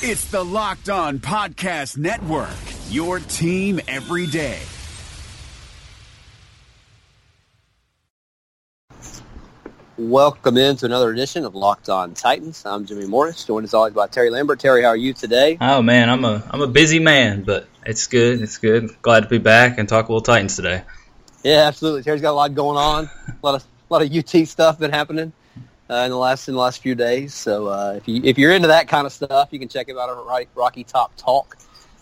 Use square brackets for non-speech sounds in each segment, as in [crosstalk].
It's the Locked On Podcast Network, your team every day. Welcome into another edition of Locked On Titans. I'm Jimmy Morris, joined as always by Terry Lambert. Terry, how are you today? Oh man, I'm a I'm a busy man, but it's good. It's good. Glad to be back and talk a little Titans today. Yeah, absolutely. Terry's got a lot going on. A lot of a lot of UT stuff been happening uh, in the last in the last few days. So uh, if you if you're into that kind of stuff, you can check it out on Rocky Top Talk.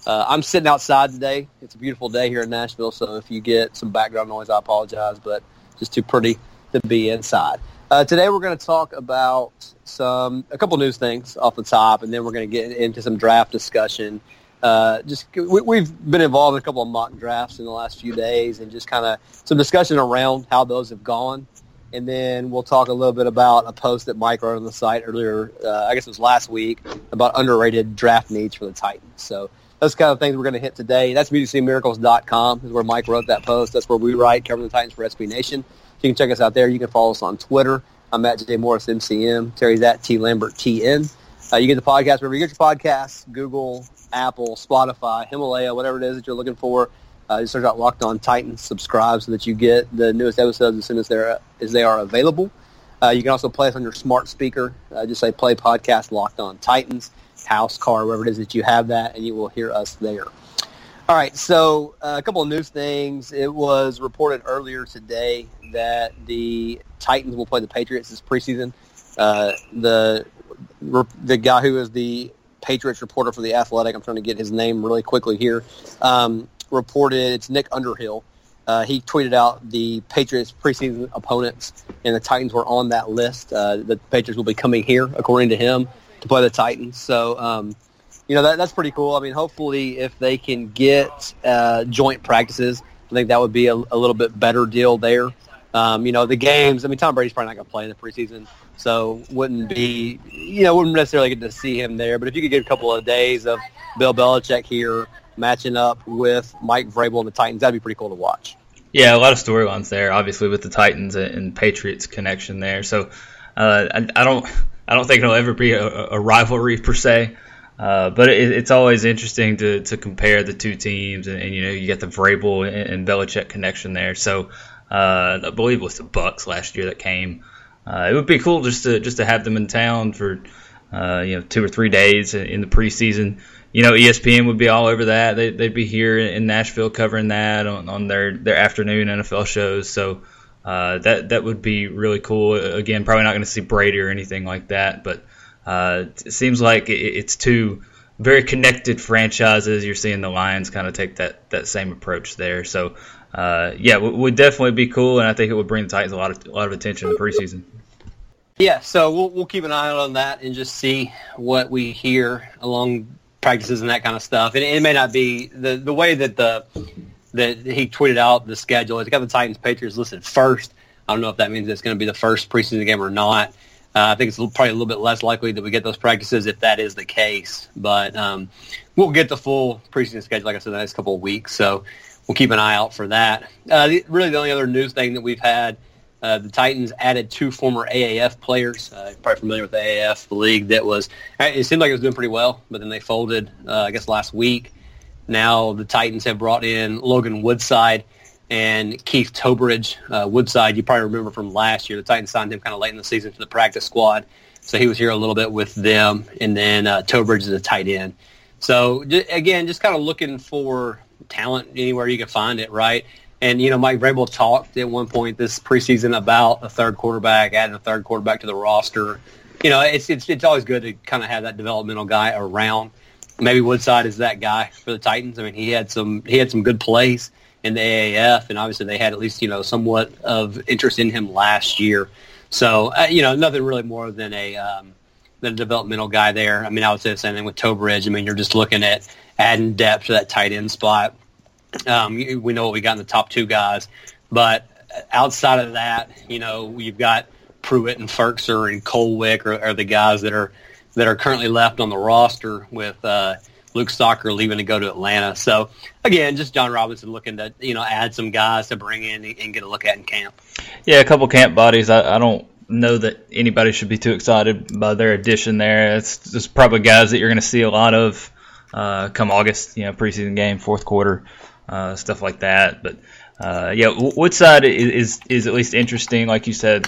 Uh, I'm sitting outside today. It's a beautiful day here in Nashville, so if you get some background noise, I apologize, but just too pretty to be inside. Uh, today we're going to talk about some a couple news things off the top, and then we're going to get into some draft discussion. Uh, just we, have been involved in a couple of mock drafts in the last few days, and just kind of some discussion around how those have gone. And then we'll talk a little bit about a post that Mike wrote on the site earlier, uh, I guess it was last week, about underrated draft needs for the Titans. So those kind of things we're going to hit today. That's MusicCityMiracles.com is where Mike wrote that post. That's where we write covering the Titans for SB Nation. You can check us out there. You can follow us on Twitter. I'm at J Morris MCM. Terry's at T Lambert TN. Uh, you get the podcast wherever you get your podcasts: Google, Apple, Spotify, Himalaya, whatever it is that you're looking for. Uh, just search out Locked On Titans. Subscribe so that you get the newest episodes as soon as they're as they are available. Uh, you can also play us on your smart speaker. Uh, just say "Play Podcast Locked On Titans." House, car, wherever it is that you have that, and you will hear us there. All right, so uh, a couple of news things. It was reported earlier today that the Titans will play the Patriots this preseason. Uh, the the guy who is the Patriots reporter for the Athletic, I'm trying to get his name really quickly here, um, reported it's Nick Underhill. Uh, he tweeted out the Patriots preseason opponents, and the Titans were on that list. Uh, the Patriots will be coming here, according to him, to play the Titans. So um, you know that that's pretty cool. I mean, hopefully, if they can get uh, joint practices, I think that would be a, a little bit better deal there. Um, you know, the games. I mean, Tom Brady's probably not going to play in the preseason, so wouldn't be you know wouldn't necessarily get to see him there. But if you could get a couple of days of Bill Belichick here matching up with Mike Vrabel and the Titans, that'd be pretty cool to watch. Yeah, a lot of storylines there, obviously with the Titans and Patriots connection there. So uh, I, I, don't I don't think it'll ever be a, a rivalry per se. Uh, but it, it's always interesting to, to compare the two teams, and, and, you know you get the Vrabel and, and Belichick connection there. So uh, I believe it was the Bucs last year that came. Uh, it would be cool just to just to have them in town for uh, you know two or three days in the preseason. You know ESPN would be all over that. They, would be here in Nashville covering that on, on their their afternoon NFL shows. So. Uh, that that would be really cool. Again, probably not going to see Brady or anything like that, but uh, it seems like it's two very connected franchises. You're seeing the Lions kind of take that, that same approach there. So, uh, yeah, it would definitely be cool, and I think it would bring the Titans a lot of a lot of attention in the preseason. Yeah, so we'll we'll keep an eye out on that and just see what we hear along practices and that kind of stuff. And it may not be the the way that the that he tweeted out the schedule. It's got the Titans Patriots listed first. I don't know if that means it's going to be the first preseason game or not. Uh, I think it's probably a little bit less likely that we get those practices if that is the case. But um, we'll get the full preseason schedule, like I said, the next couple of weeks. So we'll keep an eye out for that. Uh, really, the only other news thing that we've had, uh, the Titans added two former AAF players. Uh, probably familiar with the AAF, the league that was. It seemed like it was doing pretty well, but then they folded. Uh, I guess last week. Now the Titans have brought in Logan Woodside and Keith Towbridge. Uh, Woodside, you probably remember from last year. The Titans signed him kind of late in the season to the practice squad. So he was here a little bit with them. And then uh, Towbridge is a tight end. So again, just kind of looking for talent anywhere you can find it, right? And, you know, Mike Vrabel talked at one point this preseason about a third quarterback, adding a third quarterback to the roster. You know, it's, it's, it's always good to kind of have that developmental guy around. Maybe Woodside is that guy for the Titans. I mean, he had some he had some good plays in the AAF, and obviously they had at least you know somewhat of interest in him last year. So uh, you know nothing really more than a um, than a developmental guy there. I mean I would say the same thing with Towbridge. I mean you're just looking at adding depth to that tight end spot. Um, we know what we got in the top two guys, but outside of that, you know you've got Pruitt and Firkser and Cole Wick are, are the guys that are that are currently left on the roster with. Uh, Luke Stocker leaving to go to Atlanta. So again, just Jon Robinson looking to you know add some guys to bring in and get a look at in camp. Yeah, a couple camp bodies. I, I don't know that anybody should be too excited by their addition there. It's just probably guys that you're going to see a lot of uh, come August, you know, preseason game, fourth quarter, uh, stuff like that. But uh, yeah, Woodside is, is, at least interesting, like you said.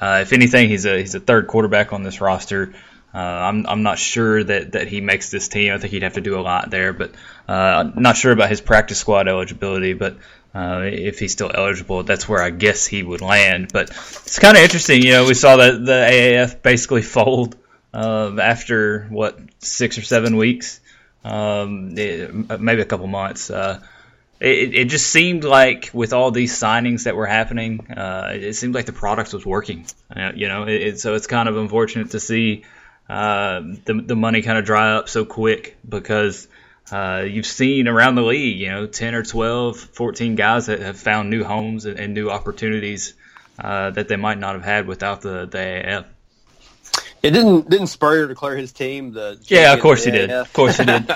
Uh, if anything, he's a he's a third quarterback on this roster. Uh, I'm I'm not sure that, that he makes this team. I think he'd have to do a lot there, but uh, not sure about his practice squad eligibility. But uh, if he's still eligible, that's where I guess he would land. But it's kind of interesting. You know, we saw that the AAF basically [laughs] fold uh, after what six or seven weeks, um, it, maybe a couple months. Uh, it, it, just seemed like with all these signings that were happening, uh, it seemed like the product was working. Uh, you know, it, so it's kind of unfortunate to see uh, the the money kind of dry up so quick because uh, you've seen around the league, you know, 10 or 12, 14 guys that have found new homes and, and new opportunities uh, that they might not have had without the, the AAF. It didn't didn't Spurrier declare his team the yeah of course he did of course he did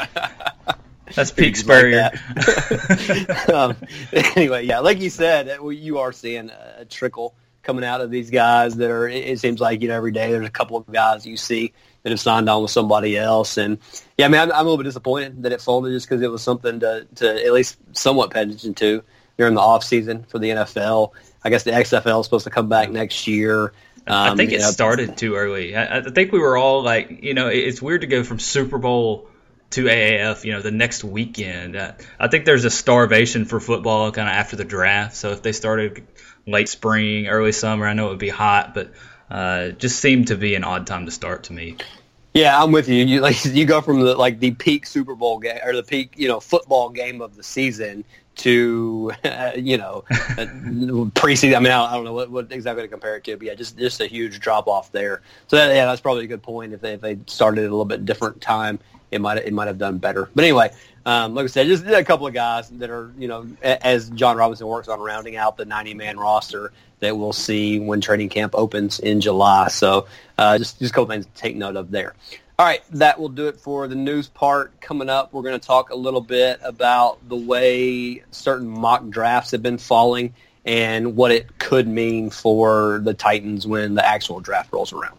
[laughs] that's peak Spurrier like [laughs] um, anyway yeah like you said you are seeing a trickle coming out of these guys that are it seems like you know every day there's a couple of guys you see that have signed on with somebody else. And yeah, I mean, I'm, I'm a little bit disappointed that it folded just because it was something to, to at least somewhat pay attention to during the off season for the NFL. I guess the XFL is supposed to come back next year. Um, I think it know, started too early. I, I, think we were all like, you know, it's weird to go from Super Bowl to AAF, you know, the next weekend. Uh, I think there's a starvation for football kind of after the draft. So if they started late spring, early summer, I know it would be hot, but uh, just seemed to be an odd time to start to me. Yeah, I'm with you. You like [laughs] you go from the like the peak Super Bowl game or the peak you know football game of the season to uh, [laughs] you know [laughs] preseason. I mean, I, I don't know what, what, exactly to compare it to, but yeah, just just a huge drop off there. So that, yeah, that's probably a good point. If they if they started at a little bit different time, it might it might have done better. But anyway, um, like I said, just a couple of guys that are you know as Jon Robinson works on rounding out the 90 man roster that we'll see when training camp opens in July. So uh, just, just a couple things to take note of there. All right, that will do it for the news part. Coming up, we're going to talk a little bit about the way certain mock drafts have been falling and what it could mean for the Titans when the actual draft rolls around.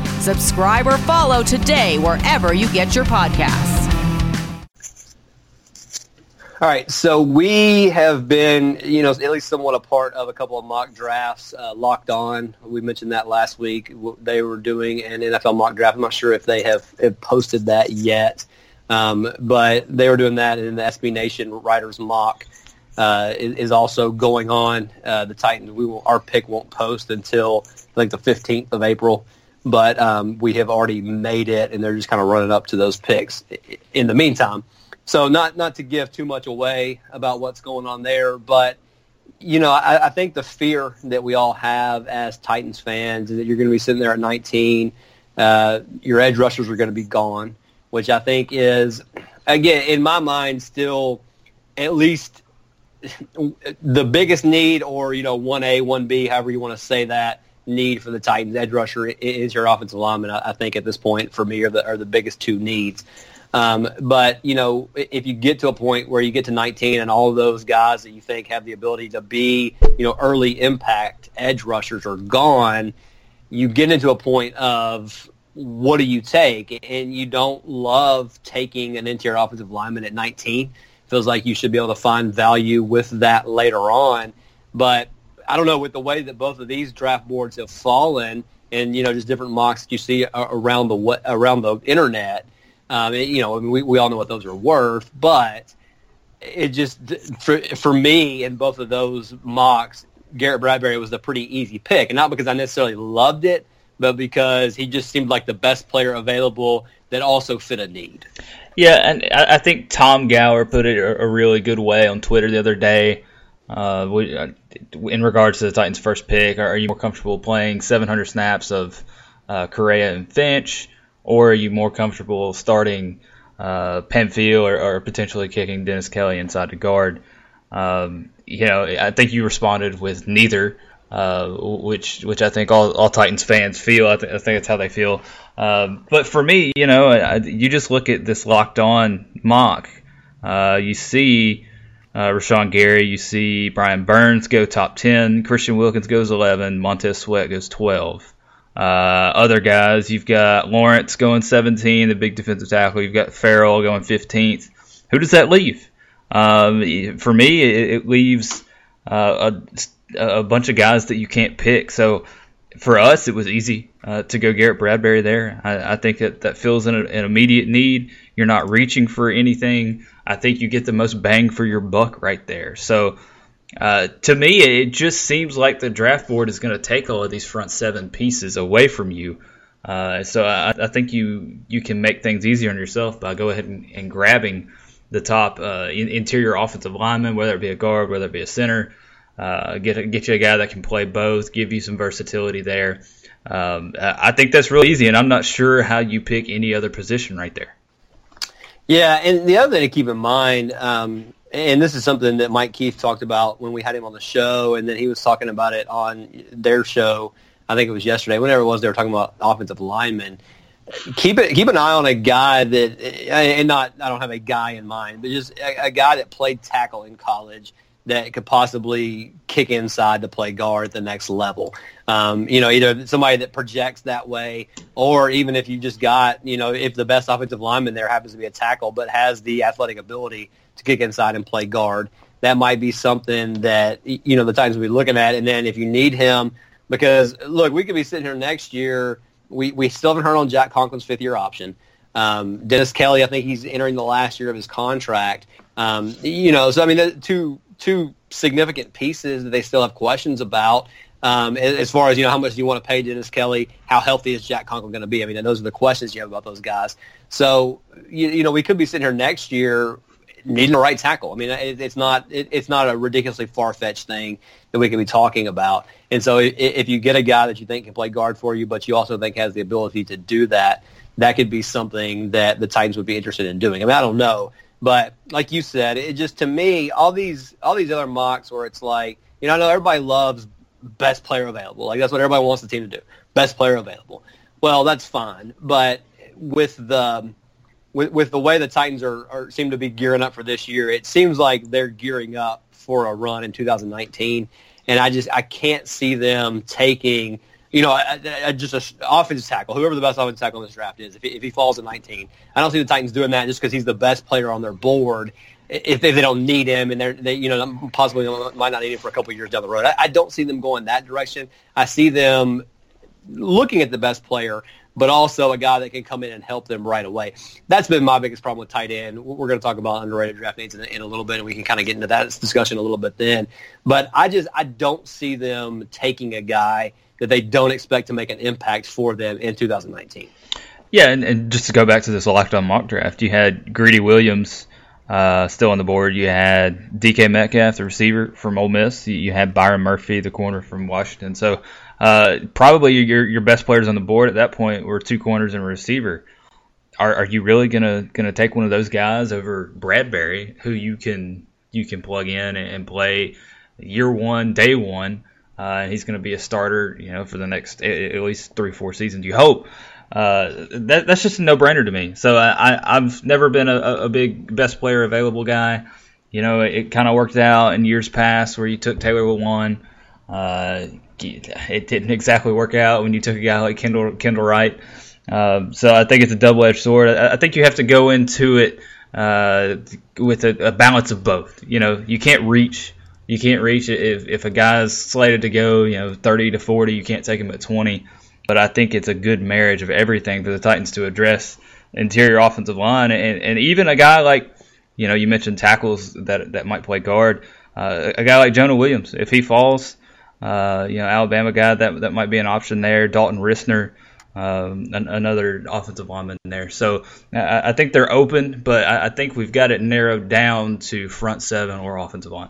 Subscribe or follow today wherever you get your podcasts. All right, so we have been, you know, at least somewhat a part of a couple of mock drafts. Uh, Locked On, we mentioned that last week. They were doing an NFL mock draft. I'm not sure if they have, have posted that yet, um, but they were doing that, in the SB Nation Writers Mock uh, is, is, also going on. Uh, the Titans, we will, our pick won't post until I think the 15th of April, but um, we have already made it, and they're just kind of running up to those picks. In the meantime so not not to give too much away about what's going on there, but you know, I, I think the fear that we all have as Titans fans is that you're going to be sitting there at 19, uh, your edge rushers are going to be gone, which I think is, again, in my mind, still at least the biggest need, or you know, one A, one B, however you want to say that need for the Titans edge rusher is your offensive lineman. I think at this point, for me, are the are the biggest two needs. Um, but you know, if you get to a point where you get to 19 and all those guys that you think have the ability to be, you know, early impact edge rushers are gone, you get into a point of what do you take? And you don't love taking an interior offensive lineman at 19. Feels like you should be able to find value with that later on. But I don't know with the way that both of these draft boards have fallen, and you know, just different mocks that you see around the around the internet Um, it, you know, I mean, we we all know what those are worth, but it just for for me in both of those mocks, Garrett Bradbury was a pretty easy pick, and not because I necessarily loved it, but because he just seemed like the best player available that also fit a need. Yeah, and I think Tom Gower put it a really good way on Twitter the other day. Uh, uh, in regards to the Titans' first pick, are you more comfortable playing 700 snaps of uh, Correa and Finch, or are you more comfortable starting uh, Pamphile or, or, potentially kicking Dennis Kelly inside the guard? Um, you know, I think you responded with neither, uh, which which I think all, all Titans fans feel. I, th- I think that's how they feel. Um, but for me, you know, I, you just look at this locked on mock. Uh, you see uh, Rashan Gary, you see Brian Burns go top 10, Christian Wilkins goes 11, Montez Sweat goes 12. Uh, other guys, you've got Lawrence going 17, the big defensive tackle. You've got Ferrell going 15th. Who does that leave? Um, for me, it, it leaves uh, a, a bunch of guys that you can't pick. So for us, it was easy uh, to go Garrett Bradbury there. I, I think that that fills in an immediate need. You're not reaching for anything. I think you get the most bang for your buck right there. So uh, to me, it just seems like the draft board is going to take all of these front seven pieces away from you. Uh, so I, I, think you you can make things easier on yourself by go ahead and, and grabbing the top uh, in, interior offensive lineman, whether it be a guard, whether it be a center. Uh, get get you a guy that can play both, give you some versatility there. Um, I think that's real easy, and I'm not sure how you pick any other position right there. Yeah, and the other thing to keep in mind, um, and this is something that Mike Keith talked about when we had him on the show, and then he was talking about it on their show. I think it was yesterday, whenever it was, they were talking about offensive linemen. Keep it, keep an eye on a guy that, and not, I don't have a guy in mind, but just a, a guy that played tackle in college that could possibly kick inside to play guard at the next level. Um, you know, either somebody that projects that way, or even if you just got, you know, if the best offensive lineman there happens to be a tackle, but has the athletic ability to kick inside and play guard, that might be something that you know the Titans will be looking at. And then if you need him, because look, we could be sitting here next year. We we still haven't heard on Jack Conklin's fifth year option. Um, Dennis Kelly, I think he's entering the last year of his contract. Um, you know, so I mean, two two significant pieces that they still have questions about. Um, as far as you know, how much do you want to pay Dennis Kelly? How healthy is Jack Conklin going to be? I mean, those are the questions you have about those guys. So you, you know, we could be sitting here next year needing a right tackle. I mean, it, it's not it, it's not a ridiculously far fetched thing that we could be talking about. And so, if, if you get a guy that you think can play guard for you, but you also think has the ability to do that, that could be something that the Titans would be interested in doing. I mean, I don't know but like you said, it just to me all these all these other mocks where it's like you know I know everybody loves best player available. Like that's what everybody wants the team to do. Best player available. Well, that's fine, but with the with, with the way the Titans are, are seem to be gearing up for this year, it seems like they're gearing up for a run in 2019, and I just I can't see them taking you know, just an offensive tackle, whoever the best offensive tackle in this draft is, if he, if he falls at 19, I don't see the Titans doing that just because he's the best player on their board. If they, if they don't need him and they're, they, you know, possibly might not need him for a couple years down the road, I, I don't see them going that direction. I see them looking at the best player, but also a guy that can come in and help them right away. That's been my biggest problem with tight end. We're going to talk about underrated draft needs in, in a little bit, and we can kind of get into that discussion a little bit then. But I just I don't see them taking a guy – that they don't expect to make an impact for them in 2019. Yeah, and, and just to go back to this locked on mock draft, you had Greedy Williams uh, still on the board. You had DK Metcalf, the receiver from Ole Miss. You had Byron Murphy, the corner from Washington. So uh, probably your your best players on the board at that point were two corners and a receiver. Are, are you really gonna gonna take one of those guys over Bradbury, who you can you can plug in and, and play year one, day one? Uh, he's going to be a starter, you know, for the next at least three, four seasons. You hope. Uh, that, that's just a no-brainer to me. So I, I've never been a, a big best player available guy. You know, it, it kind of worked out in years past where you took Taylor Lewan. Uh, it didn't exactly work out when you took a guy like Kendall Kendall Wright. Um, so I think it's a double-edged sword. I, I think you have to go into it uh, with a, a balance of both. You know, you can't reach you can't reach it if, if a guy's slated to go, you know, 30 to 40, you can't take him at 20. But I think it's a good marriage of everything for the Titans to address interior offensive line, and, and even a guy like you know you mentioned tackles that that might play guard. Uh, a guy like Jonah Williams, if he falls, uh, you know Alabama guy that that might be an option there. Dalton Risner. Um, an, another offensive lineman there. So I, I think they're open, but I, I, think we've got it narrowed down to front seven or offensive line.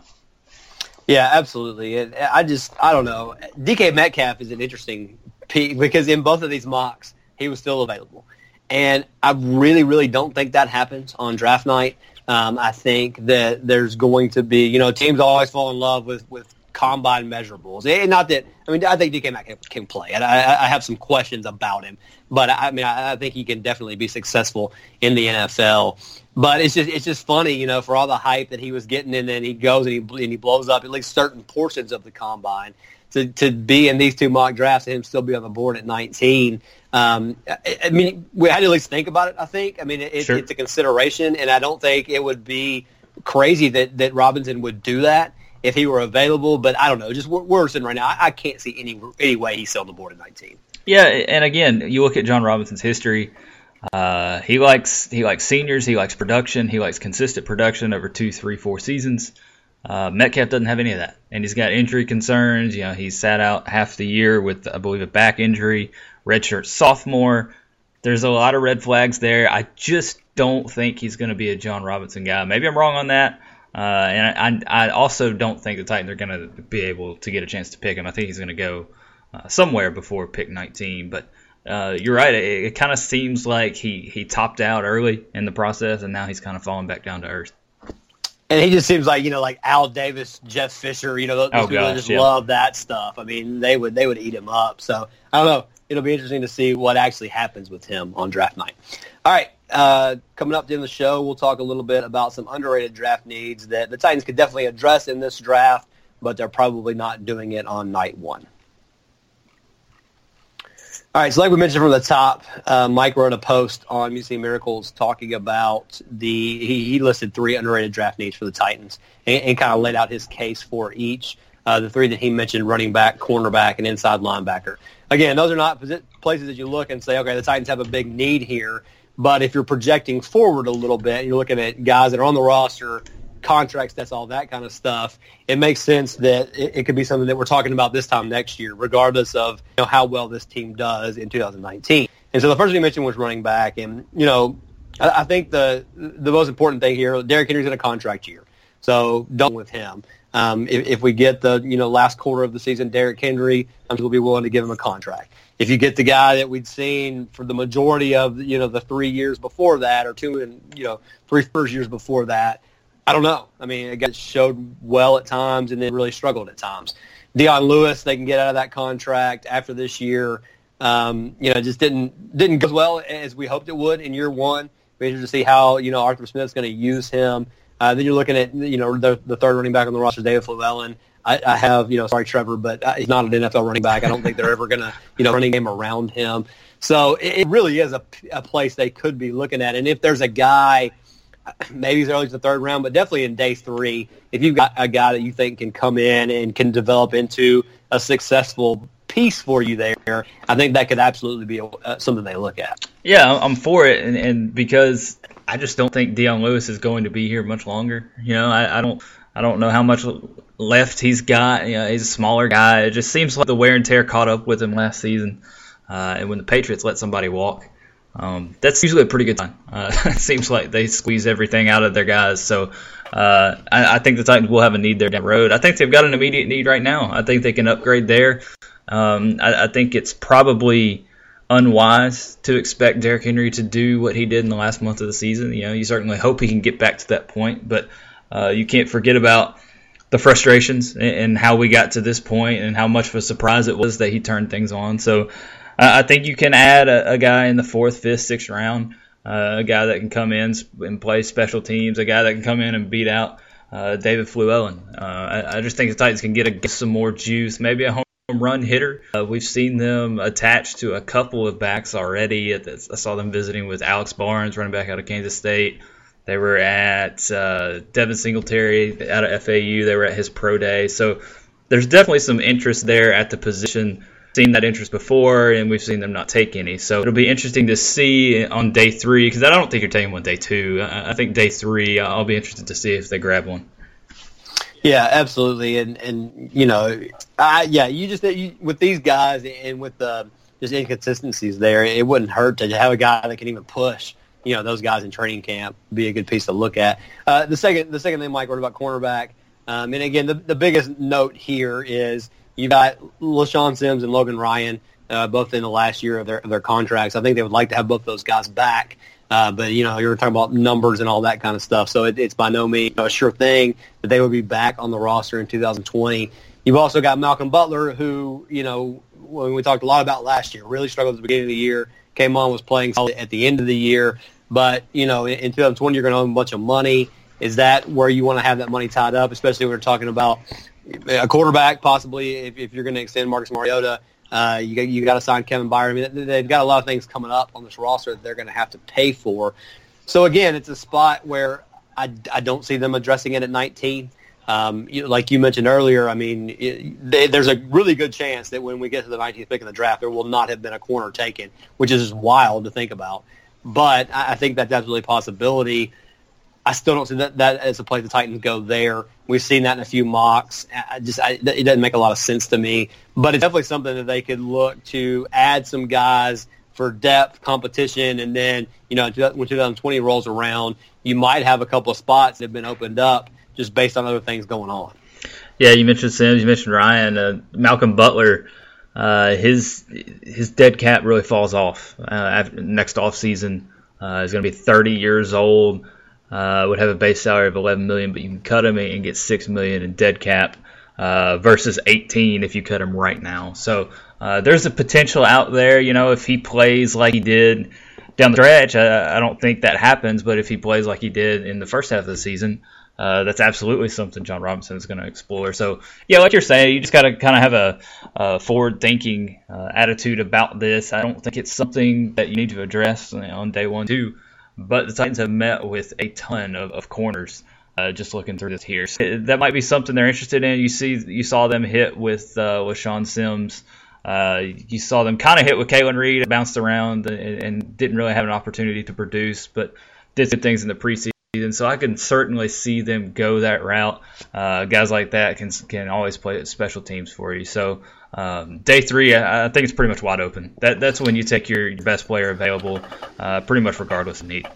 Yeah, absolutely. And I just, I don't know. DK Metcalf is an interesting pick because in both of these mocks, he was still available. And I really, really don't think that happens on draft night. Um, I think that there's going to be, you know, teams always fall in love with, with combine measurables. And not that, I mean, I think DK Metcalf can play. And I, I have some questions about him. But I mean, I, I think he can definitely be successful in the NFL. But it's just it's just funny, you know, for all the hype that he was getting, and then he goes and he and he blows up at least certain portions of the combine. To, to be in these two mock drafts and him still be on the board at 19. Um, I, I, mean, we had to at least think about it. I think. I mean, it, sure. it's a consideration, and I don't think it would be crazy that that Robinson would do that if he were available. But I don't know. Just we're sitting right now. I, I, can't see any any way he's on the board at 19. Yeah, and again, you look at Jon Robinson's history. Uh, he likes he likes seniors. He likes production. He likes consistent production over two, three, four seasons. Uh, Metcalf doesn't have any of that, and he's got injury concerns. You know, he's sat out half the year with, I believe, a back injury. Redshirt sophomore. There's a lot of red flags there. I just don't think he's going to be a Jon Robinson guy. Maybe I'm wrong on that. Uh, and I, I, also don't think the Titans are going to be able to get a chance to pick him. I think he's going to go uh, somewhere before pick 19. But uh, you're right. It, it kind of seems like he, he topped out early in the process, and now he's kind of falling back down to earth. And he just seems like you know, like Al Davis, Jeff Fisher. You know, those oh, people gosh, just yeah. love that stuff. I mean, they would they would eat him up. So I don't know. It'll be interesting to see what actually happens with him on draft night. All right, uh, coming up in the show, we'll talk a little bit about some underrated draft needs that the Titans could definitely address in this draft, but they're probably not doing it on night one. All right, so like we mentioned from the top, uh, Mike wrote a post on Music City Miracles talking about the he, he, listed three underrated draft needs for the Titans and, and kind of laid out his case for each. Uh, the three that he mentioned: running back, cornerback, and inside linebacker. Again, those are not places that you look and say, okay, the Titans have a big need here. But if you're projecting forward a little bit, you're looking at guys that are on the roster contracts, that's all that kind of stuff. It makes sense that it, it, could be something that we're talking about this time next year, regardless of you know, how well this team does in 2019. And so the first thing you mentioned was running back, and you know, I, I think the the most important thing here, Derrick Henry's in a contract year, so don't with him. Um, if, if, we get the you know last quarter of the season, Derrick Henry, we'll be willing to give him a contract. If you get the guy that we'd seen for the majority of you know the three years before that, or two and you know three first years before that, I don't know. I mean, it got showed well at times and then really struggled at times. Dion Lewis, they can get out of that contract after this year. Um, you know, just didn't didn't go as well as we hoped it would in year one. We're interested to see how you know Arthur Smith's going to use him. Uh, then you're looking at you know the, the third running back on the roster, David Fluellen. I, I have you know sorry Trevor, but he's not an NFL running back. I don't think they're ever going [laughs] to you know running game around him. So it, it really is a, a place they could be looking at. And if there's a guy maybe he's early the third round, but definitely in day three, if you've got a guy that you think can come in and can develop into a successful piece for you there, I think that could absolutely be a, uh, something they look at. Yeah, I'm for it, and, and, because I just don't think Dion Lewis is going to be here much longer. You know, I, I don't. I don't know how much left he's got. You know, he's a smaller guy. It just seems like the wear and tear caught up with him last season. Uh, and when the Patriots let somebody walk, um, that's usually a pretty good sign. Uh, [laughs] it seems like they squeeze everything out of their guys. So uh, I, I, think the Titans will have a need there down the road. I think they've got an immediate need right now. I think they can upgrade there. Um, I, I, think it's probably unwise to expect Derrick Henry to do what he did in the last month of the season. You know, you certainly hope he can get back to that point, but uh, you can't forget about the frustrations and, how we got to this point and how much of a surprise it was that he turned things on. So I think you can add a, a, guy in the fourth, fifth, sixth round, uh, a guy that can come in and play special teams, a guy that can come in and beat out uh, David Fluellen. Uh, I, I, just think the Titans can get, a, some more juice, maybe a home run hitter. Uh, we've seen them attached to a couple of backs already. I saw them visiting with Alex Barnes, running back out of Kansas State. They were at uh, Devin Singletary out of FAU. They were at his pro day. So there's definitely some interest there at the position seen that interest before, and we've seen them not take any. So it'll be interesting to see on day three because I don't think you're taking one day two. I think day three, I'll be interested to see if they grab one. Yeah, absolutely, and and you know, I yeah, you just you, with these guys and with the just inconsistencies there, it wouldn't hurt to have a guy that can even push. You know, those guys in training camp be a good piece to look at. Uh, the second, the second thing, Mike, wrote about cornerback, um, and again, the the biggest note here is you got LeShaun Sims and Logan Ryan, uh, both in the last year of their of their contracts. I think they would like to have both those guys back. Uh, but you know, you're talking about numbers and all that kind of stuff. So it, it's by no means a sure thing that they would be back on the roster in 2020. You've also got Malcolm Butler, who you know when we talked a lot about last year, really struggled at the beginning of the year. Came on, was playing at the end of the year. But you know, in, in 2020, you're going to own a bunch of money. Is that where you want to have that money tied up? Especially when we're talking about a quarterback, possibly if, if you're going to extend Marcus Mariota. Uh, you got, you got to sign Kevin Byard. I mean, they've got a lot of things coming up on this roster that they're going to have to pay for. So again, it's a spot where I, I don't see them addressing it at 19. Um, you, like you mentioned earlier, I mean, it, they, there's a really good chance that when we get to the 19th pick in the draft, there will not have been a corner taken, which is wild to think about. But I, I think that that's really a possibility. I still don't see that, that as a place the Titans go there. We've seen that in a few mocks. I just I, it doesn't make a lot of sense to me, but it's definitely something that they could look to add some guys for depth competition, and then you know when 2020 rolls around, you might have a couple of spots that have been opened up just based on other things going on. Yeah, you mentioned Sims, you mentioned Ryan, uh, Malcolm Butler. Uh, his his dead cap really falls off uh, after, next off season. Uh, he's going to be 30 years old uh, would have a base salary of 11 million, but you can cut him and get 6 million in dead cap uh, versus 18 if you cut him right now. So uh, there's a potential out there. You know, if he plays like he did down the stretch, I, I don't think that happens. But if he plays like he did in the first half of the season, uh, that's absolutely something Jon Robinson is going to explore. So, yeah, like you're saying, you just got to kind of have a, a forward-thinking uh, attitude about this. I don't think it's something that you need to address on day one, too. But the Titans have met with a ton of, of corners. Uh, just looking through this here, so that might be something they're interested in. You see, you saw them hit with uh, with Sean Sims. Uh, you saw them kind of hit with Kalan Reed, bounced around, and, and, didn't really have an opportunity to produce, but did some things in the preseason. And so I can certainly see them go that route. Uh, guys like that can can always play special teams for you. So um, day three, I, I, think it's pretty much wide open. That that's when you take your, your best player available, uh, pretty much regardless of need.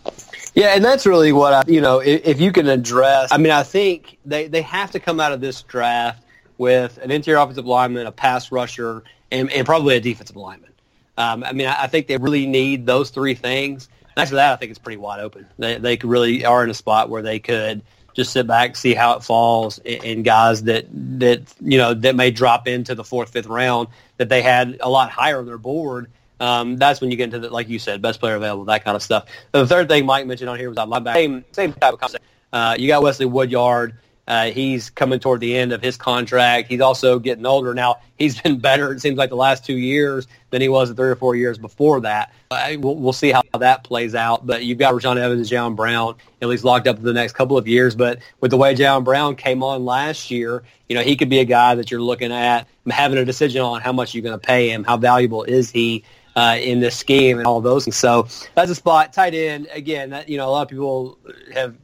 Yeah, and that's really what I, you know, if, if, you can address. I mean, I think they they have to come out of this draft with an interior offensive lineman, a pass rusher, and, and probably a defensive lineman. Um, I mean, I, I think they really need those three things. After that, I think it's pretty wide open. They they really are in a spot where they could just sit back, see how it falls, and guys that that you know that may drop into the fourth, fifth round that they had a lot higher on their board. Um, that's when you get into the, like you said, best player available, that kind of stuff. The third thing Mike mentioned on here was linebacker. Same, same type of concept. Uh, you got Wesley Woodyard. Uh, he's coming toward the end of his contract. He's also getting older now. He's [laughs] been better. It seems like the last two years than he was the three or four years before that. We'll, we'll, see how that plays out. But you've got Rashaan Evans and Jayon Brown at least locked up for the next couple of years. But with the way Jayon Brown came on last year, you know he could be a guy that you're looking at having a decision on how much you're going to pay him, how valuable is he. Uh, in this scheme and all those. And so that's a spot. Tight end again. That, you know, a lot of people have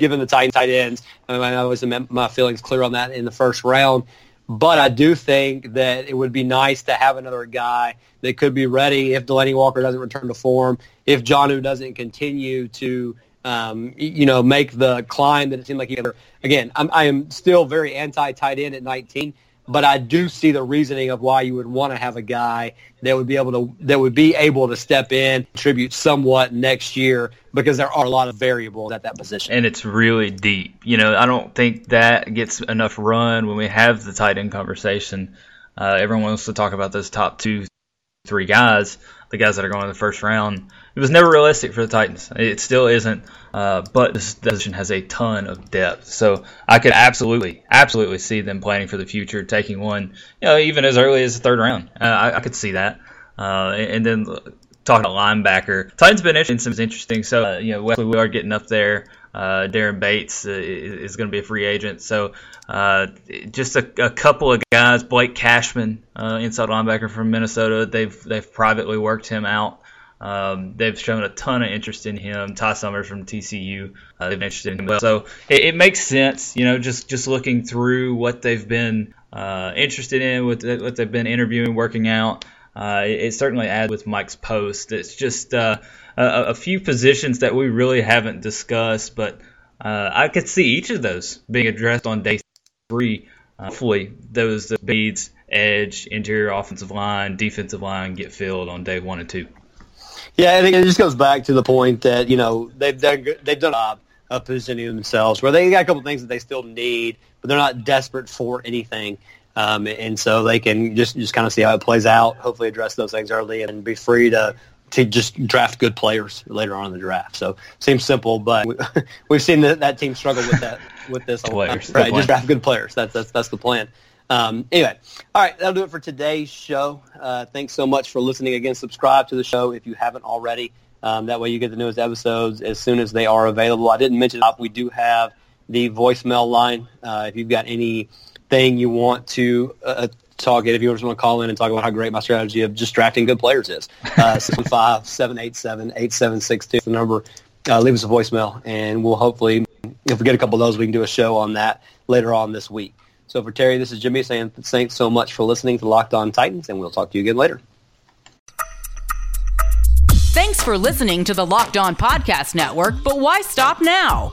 given the tight tight ends. I, mean, I my feelings clear on that in the first round. But I do think that it would be nice to have another guy that could be ready if Delanie Walker doesn't return to form, if Jonnu doesn't continue to, um, you know, make the climb that it seemed like he. Had. Again, I'm, I am still very anti tight end at 19 but I do see the reasoning of why you would want to have a guy that would be able to that would be able to step in, contribute somewhat next year because there are a lot of variables at that position. And it's really deep. You know, I don't think that gets enough run when we have the tight end conversation. Uh, everyone wants to talk about those top two, three guys, the guys that are going in the first round. It was never realistic for the Titans. It still isn't. Uh, but this position has a ton of depth, so I could absolutely, absolutely see them planning for the future, taking one, you know, even as early as the third round. Uh, I, I, could see that. Uh, and, then talking about linebacker, Titans been interesting. Some interesting. So uh, you know, Wesley Woodyard getting up there. Uh, Daren Bates uh, is, going to be a free agent. So uh, just a, a, couple of guys. Blake Cashman, uh, inside linebacker from Minnesota. They've they've privately worked him out. Um, they've shown a ton of interest in him. Ty Summers from TCU, uh, they've been interested in him. So it, it, makes sense, you know, just just looking through what they've been uh, interested in, what, what they've been interviewing, working out. Uh, it, it, certainly adds with Mike's post. It's just uh, a, a, few positions that we really haven't discussed, but uh, I could see each of those being addressed on day three. Uh, hopefully, those the beads, edge, interior offensive line, defensive line get filled on day one and two. Yeah, I think it just goes back to the point that you know they've done they've done a job of positioning themselves where they got a couple things that they still need, but they're not desperate for anything. Um, and so they can just just kind of see how it plays out. Hopefully, address those things early and be free to to just draft good players later on in the draft. So seems simple, but we, [laughs] have seen that, that team struggle with that with this. [laughs] players, right? Just draft good players. That's that's that's the plan. Um, anyway, all right, that'll do it for today's show. Uh, thanks so much for listening. Again, subscribe to the show if you haven't already. Um, that way you get the newest episodes as soon as they are available. I didn't mention we do have the voicemail line. Uh, if you've got anything you want to uh, talk if you just want to call in and talk about how great my strategy of just drafting good players is, uh, [laughs] 615-787-8762 the number. Uh, leave us a voicemail, and we'll hopefully, if we get a couple of those, we can do a show on that later on this week. So for Terry, this is Jimmy saying thanks so much for listening to Locked On Titans, and we'll talk to you again later. Thanks for listening to the Locked On Podcast Network, but why stop now?